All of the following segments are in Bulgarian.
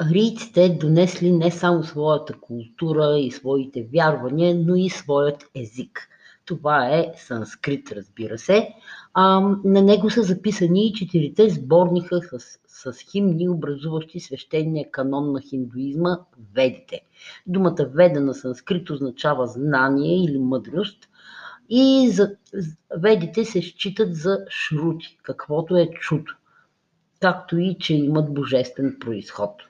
арийците донесли не само своята култура и своите вярвания, но и своят език. Това е санскрит, разбира се. А, на него са записани и четирите сборника с, с химни, образуващи свещения канон на хиндуизма – ведите. Думата веда на санскрит означава знание или мъдрост и за, ведите се считат за шрути, каквото е чуто, както и че имат божествен происход.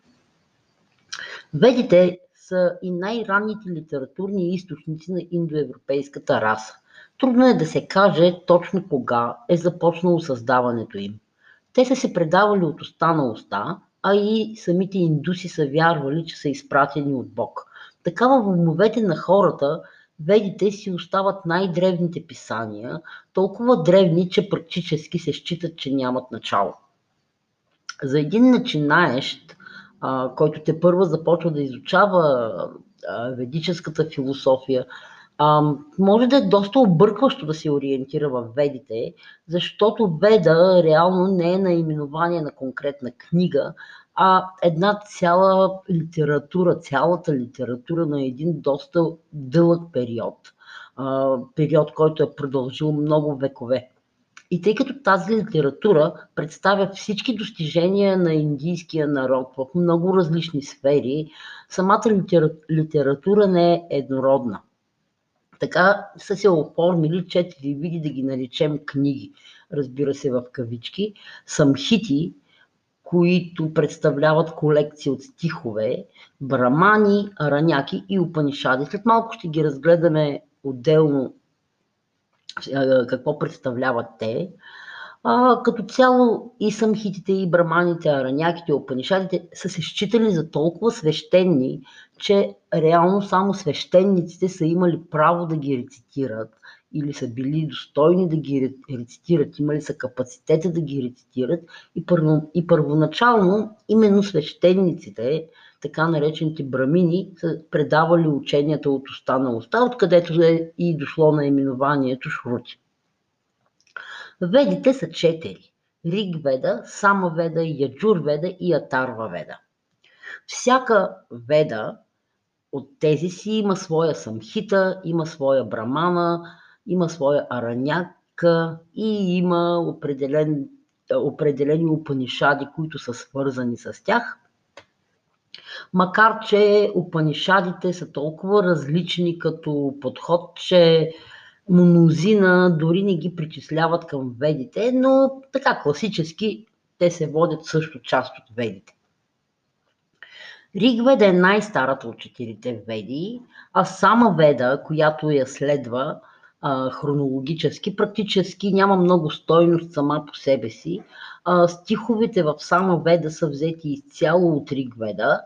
Ведите са и най-ранните литературни източници на индоевропейската раса. Трудно е да се каже точно кога е започнало създаването им. Те са се предавали от уста на уста, а и самите индуси са вярвали, че са изпратени от Бог. Така в умовете на хората ведите си остават най-древните писания, толкова древни, че практически се считат, че нямат начало. За един начинаещ а, който те първа започва да изучава а, ведическата философия, а, може да е доста объркващо да се ориентира в ведите, защото веда реално не е наименование на конкретна книга, а една цяла литература, цялата литература на един доста дълъг период. А, период, който е продължил много векове. И тъй като тази литература представя всички достижения на индийския народ в много различни сфери, самата литература не е еднородна. Така са се оформили четири види, да ги наречем книги, разбира се в кавички, самхити, които представляват колекция от стихове, брамани, араняки и упанишади. След малко ще ги разгледаме отделно какво представляват те. А, като цяло и самхитите, и браманите, араняките, опанишадите са се считали за толкова свещени, че реално само свещениците са имали право да ги рецитират или са били достойни да ги рецитират, имали са капацитета да ги рецитират и, първо, и първоначално именно свещениците така наречените брамини, са предавали ученията от уста на уста, откъдето е и дошло наименованието Шрути. Ведите са четири. Риг Веда, Сама Веда, Яджур Веда и Атарва Веда. Всяка веда от тези си има своя самхита, има своя брамана, има своя араняка и има определен, определени упанишади, които са свързани с тях – Макар, че Упанишадите са толкова различни като подход, че мнозина дори не ги причисляват към ведите, но така класически те се водят също част от ведите. Ригведа е най-старата от четирите веди, а сама веда, която я следва а, хронологически, практически няма много стойност сама по себе си. А, стиховете в сама веда са взети изцяло от Ригведа,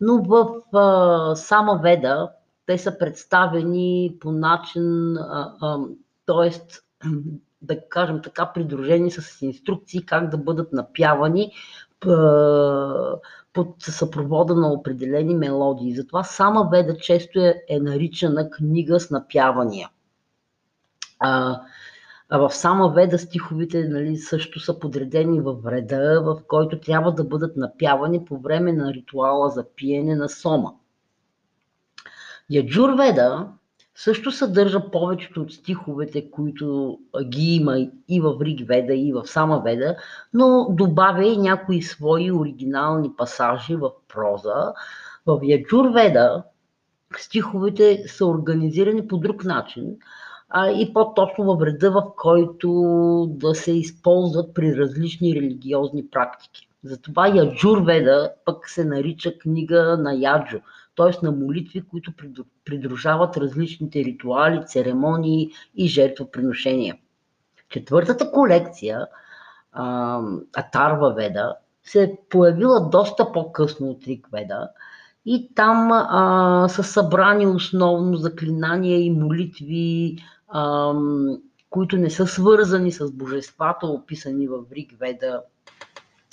но в а, сама Веда те са представени по начин, т.е. да кажем така, придружени с инструкции как да бъдат напявани под съпровода на определени мелодии. Затова сама Веда често е, е наричана книга с напявания. А, а в сама веда стиховите нали, също са подредени в реда, в който трябва да бъдат напявани по време на ритуала за пиене на сома. Яджур Веда също съдържа повечето от стиховете, които ги има и в Риг Веда, и в Сама Веда, но добавя и някои свои оригинални пасажи в проза. В Яджур Веда стиховете са организирани по друг начин – а, и по-точно във реда, в който да се използват при различни религиозни практики. Затова Яджурведа пък се нарича книга на Яджо, т.е. на молитви, които придружават различните ритуали, церемонии и жертвоприношения. Четвъртата колекция, Атарва Веда, се е появила доста по-късно от Рик Веда и там а, са събрани основно заклинания и молитви, които не са свързани с божествата, описани в Рик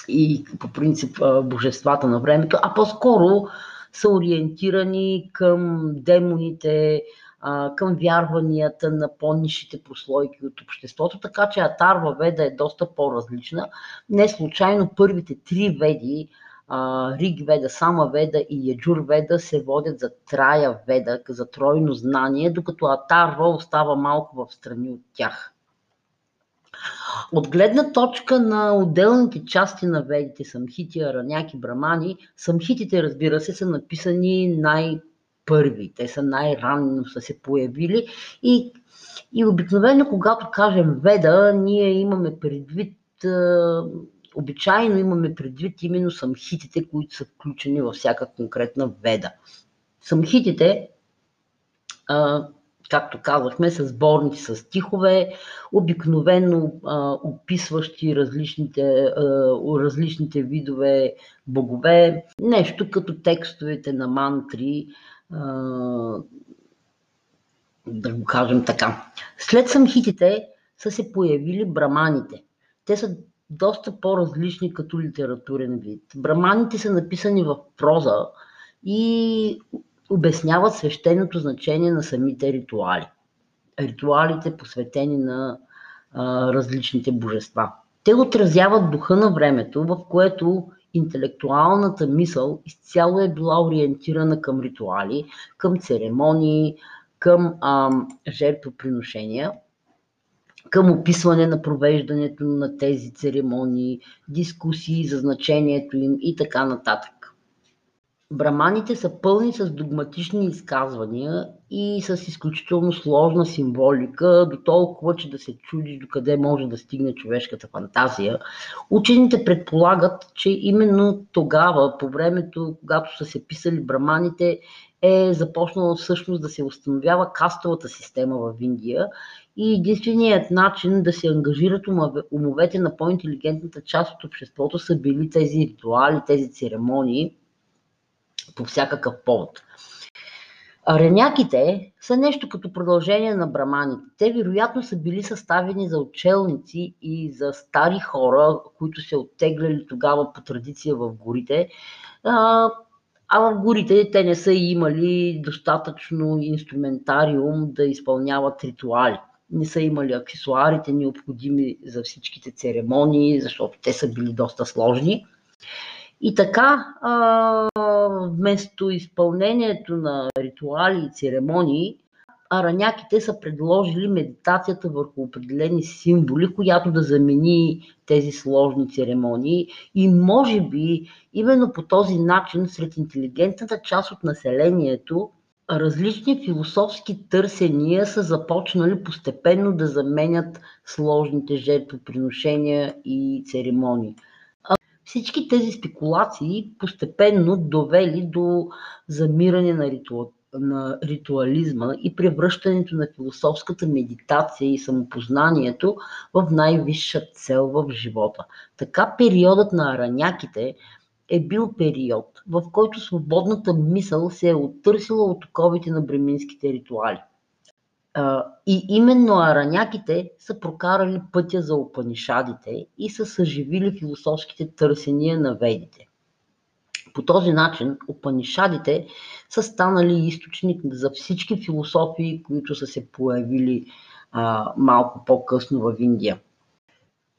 и по принцип божествата на времето, а по-скоро са ориентирани към демоните, към вярванията на по-нишите прослойки от обществото, така че Атарва Веда е доста по-различна. Не случайно първите три веди Риг Веда, Сама Веда и Яджур Веда се водят за Трая Веда, за тройно знание, докато Атарва остава малко в страни от тях. От гледна точка на отделните части на ведите, самхити, араняки, брамани, самхитите, разбира се, са написани най-първи. Те са най-ранно са се появили и, и обикновено, когато кажем веда, ние имаме предвид обичайно имаме предвид именно самхитите, които са включени във всяка конкретна веда. Самхитите, както казахме, са сборници с стихове, обикновено описващи различните, различните видове богове, нещо като текстовете на мантри, да го кажем така. След самхитите са се появили браманите. Те са доста по-различни като литературен вид. Браманите са написани в проза и обясняват свещеното значение на самите ритуали. Ритуалите посветени на а, различните божества. Те отразяват духа на времето, в което интелектуалната мисъл изцяло е била ориентирана към ритуали, към церемонии, към а, жертвоприношения към описване на провеждането на тези церемонии, дискусии за значението им и така нататък. Браманите са пълни с догматични изказвания и с изключително сложна символика, до толкова, че да се чудиш докъде може да стигне човешката фантазия. Учените предполагат, че именно тогава, по времето, когато са се писали браманите, е започнала всъщност да се установява кастовата система в Индия и единственият начин да се ангажират умовете на по-интелигентната част от обществото са били тези ритуали, тези церемонии по всякакъв повод. Ареняките са нещо като продължение на браманите. Те вероятно са били съставени за учелници и за стари хора, които се оттегляли тогава по традиция в горите, а в горите те не са имали достатъчно инструментариум да изпълняват ритуали. Не са имали аксесуарите необходими за всичките церемонии, защото те са били доста сложни. И така, вместо изпълнението на ритуали и церемонии, араняките са предложили медитацията върху определени символи, която да замени тези сложни церемонии и може би именно по този начин сред интелигентната част от населението различни философски търсения са започнали постепенно да заменят сложните жертвоприношения и церемонии. Всички тези спекулации постепенно довели до замиране на ритуал на ритуализма и превръщането на философската медитация и самопознанието в най-висша цел в живота. Така периодът на араняките е бил период, в който свободната мисъл се е оттърсила от оковите на бреминските ритуали. И именно араняките са прокарали пътя за опанишадите и са съживили философските търсения на ведите. По този начин Опанишадите са станали източник за всички философии, които са се появили а, малко по-късно в Индия.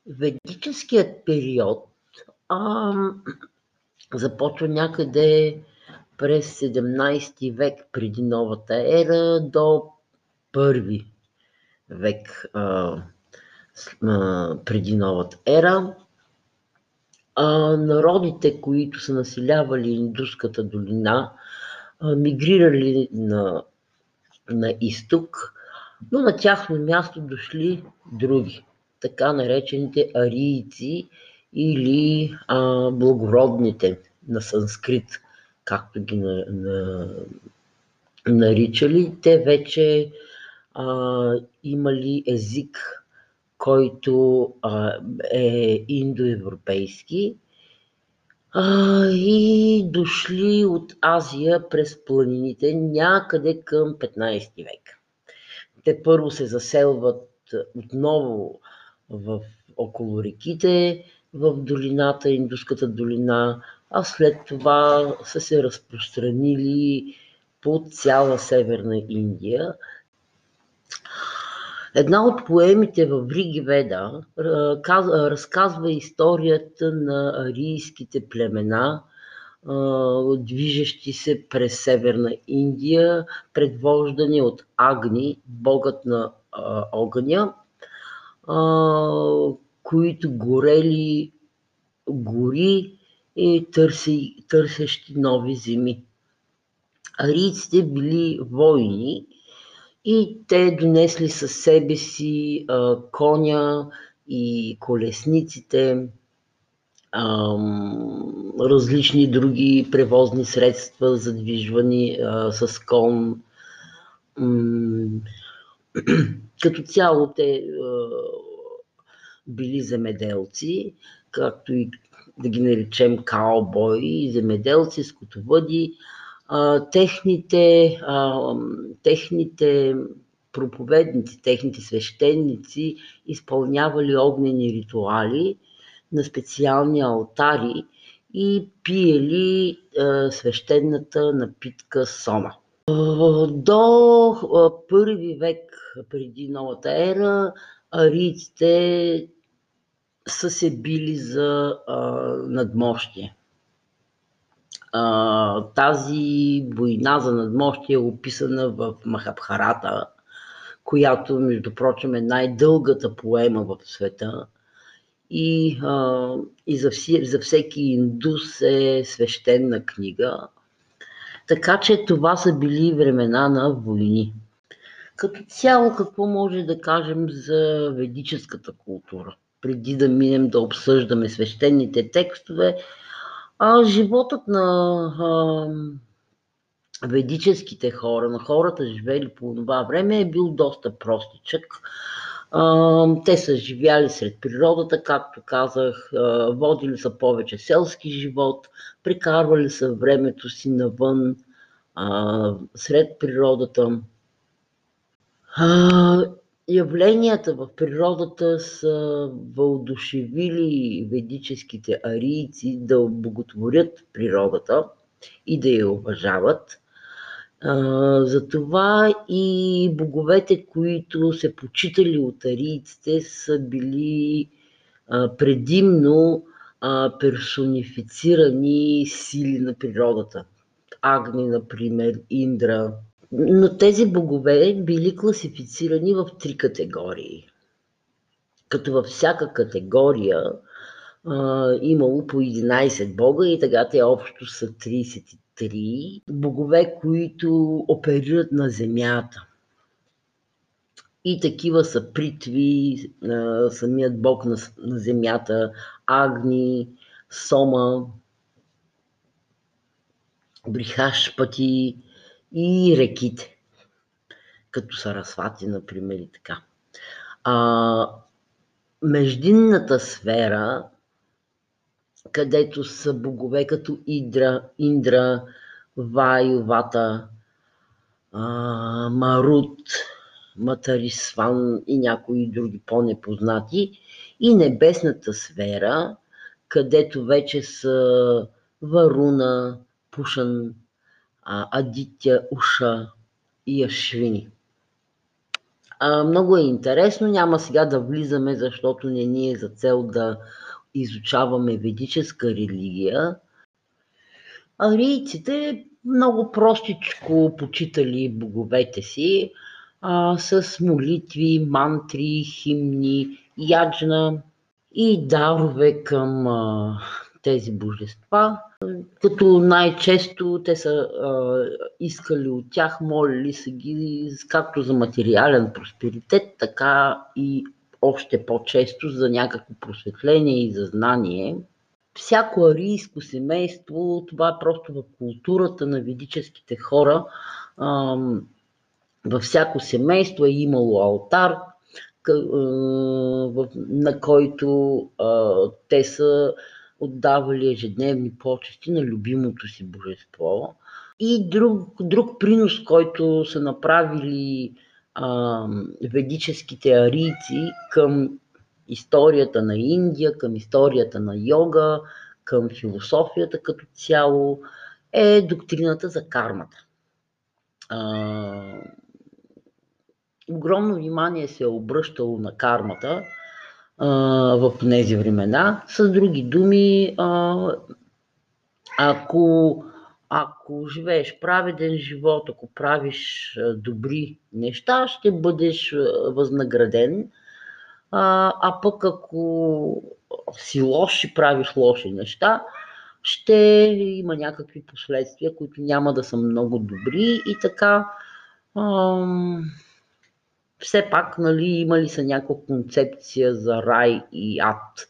Ведическият период а, започва някъде през 17 век преди новата ера до първи век а, а, преди новата ера. А, народите, които са населявали Индуската долина, а, мигрирали на, на изток, но на тяхно място дошли други, така наречените арийци или а, благородните на санскрит, както ги на, на, наричали. Те вече а, имали език, който а, е индоевропейски а, и дошли от Азия през планините някъде към 15 век. Те първо се заселват отново в, около реките, в долината, Индуската долина, а след това са се разпространили по цяла Северна Индия. Една от поемите в Риги Веда разказва историята на арийските племена, движещи се през Северна Индия, предвождани от Агни, богът на огъня, които горели гори и търси, търсещи нови земи. Арийците били войни и те донесли със себе си а, коня и колесниците, а, различни други превозни средства, задвижвани а, с кон. Като цяло те били земеделци, както и да ги наречем каубои, земеделци, скотовъди, техните, техните проповедници, техните свещеници изпълнявали огнени ритуали на специални алтари и пиели свещената напитка сома. До първи век преди новата ера арийците са се били за а, надмощие. А, тази война за надмощие е описана в Махабхарата, която, между прочим, е най-дългата поема в света и, а, и за, вси, за всеки индус е свещена книга. Така че това са били времена на войни. Като цяло, какво може да кажем за ведическата култура? Преди да минем да обсъждаме свещените текстове, а, животът на а, ведическите хора, на хората, живели по това време, е бил доста простичък. А, те са живяли сред природата, както казах, а, водили са повече селски живот, прекарвали са времето си навън, а, сред природата. Явленията в природата са въодушевили ведическите арийци да обоготворят природата и да я уважават. Затова и боговете, които се почитали от арийците, са били предимно персонифицирани сили на природата. Агни, например, Индра, но тези богове били класифицирани в три категории. Като във всяка категория а, имало по 11 бога и така те общо са 33 богове, които оперират на земята. И такива са Притви, а, самият бог на, на земята, Агни, Сома, Брихашпати, и реките, като Сарасвати, например, и така. А, междинната сфера, където са богове като Идра, Индра, Ваю, Вата, а, Марут, Матарисван и някои други по-непознати, и небесната сфера, където вече са Варуна, Пушан, Адитя Уша и Ашвини. А, много е интересно, няма сега да влизаме, защото не ни е за цел да изучаваме ведическа религия. Арийците много простичко почитали боговете си а, с молитви, мантри, химни, яджна и дарове към тези божества като най-често те са а, искали от тях, молили са ги както за материален просперитет, така и още по-често за някакво просветление и за знание. Всяко арийско семейство, това е просто в културата на ведическите хора, а, във всяко семейство е имало алтар, на който а, те са отдавали ежедневни почести на любимото си божество. И друг, друг принос, който са направили а, ведическите арийци към историята на Индия, към историята на йога, към философията като цяло, е доктрината за кармата. А, огромно внимание се е обръщало на кармата, в тези времена. С други думи, ако, ако живееш праведен живот, ако правиш добри неща, ще бъдеш възнаграден. А, а пък ако си лош и правиш лоши неща, ще има някакви последствия, които няма да са много добри и така. Ам, все пак, нали, има ли са някаква концепция за рай и ад,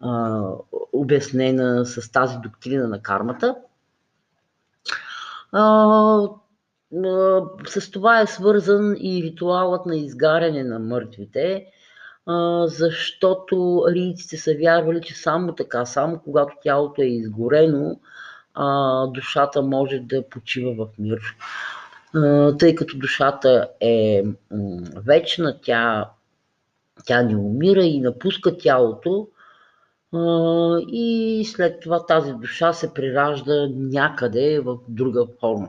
а, обяснена с тази доктрина на кармата. А, а, с това е свързан и ритуалът на изгаряне на мъртвите, а, защото арийците са вярвали, че само така, само когато тялото е изгорено, а, душата може да почива в мир. Тъй като душата е вечна, тя, тя не умира и напуска тялото, и след това тази душа се преражда някъде в друга форма.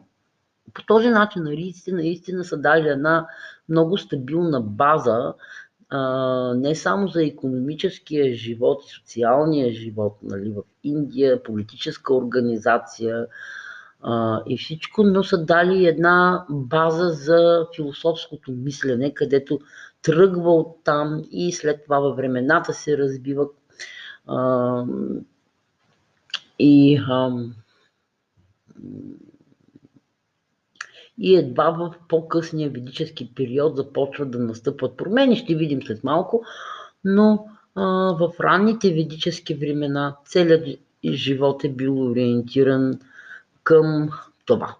По този начин арийците наистина са дали една много стабилна база не само за економическия живот социалния живот нали, в Индия, политическа организация а, и всичко, но са дали една база за философското мислене, където тръгва от там и след това във времената се разбива а, и а, и едва в по-късния ведически период започват да настъпват промени. Ще видим след малко, но а, в ранните ведически времена целият живот е бил ориентиран към това.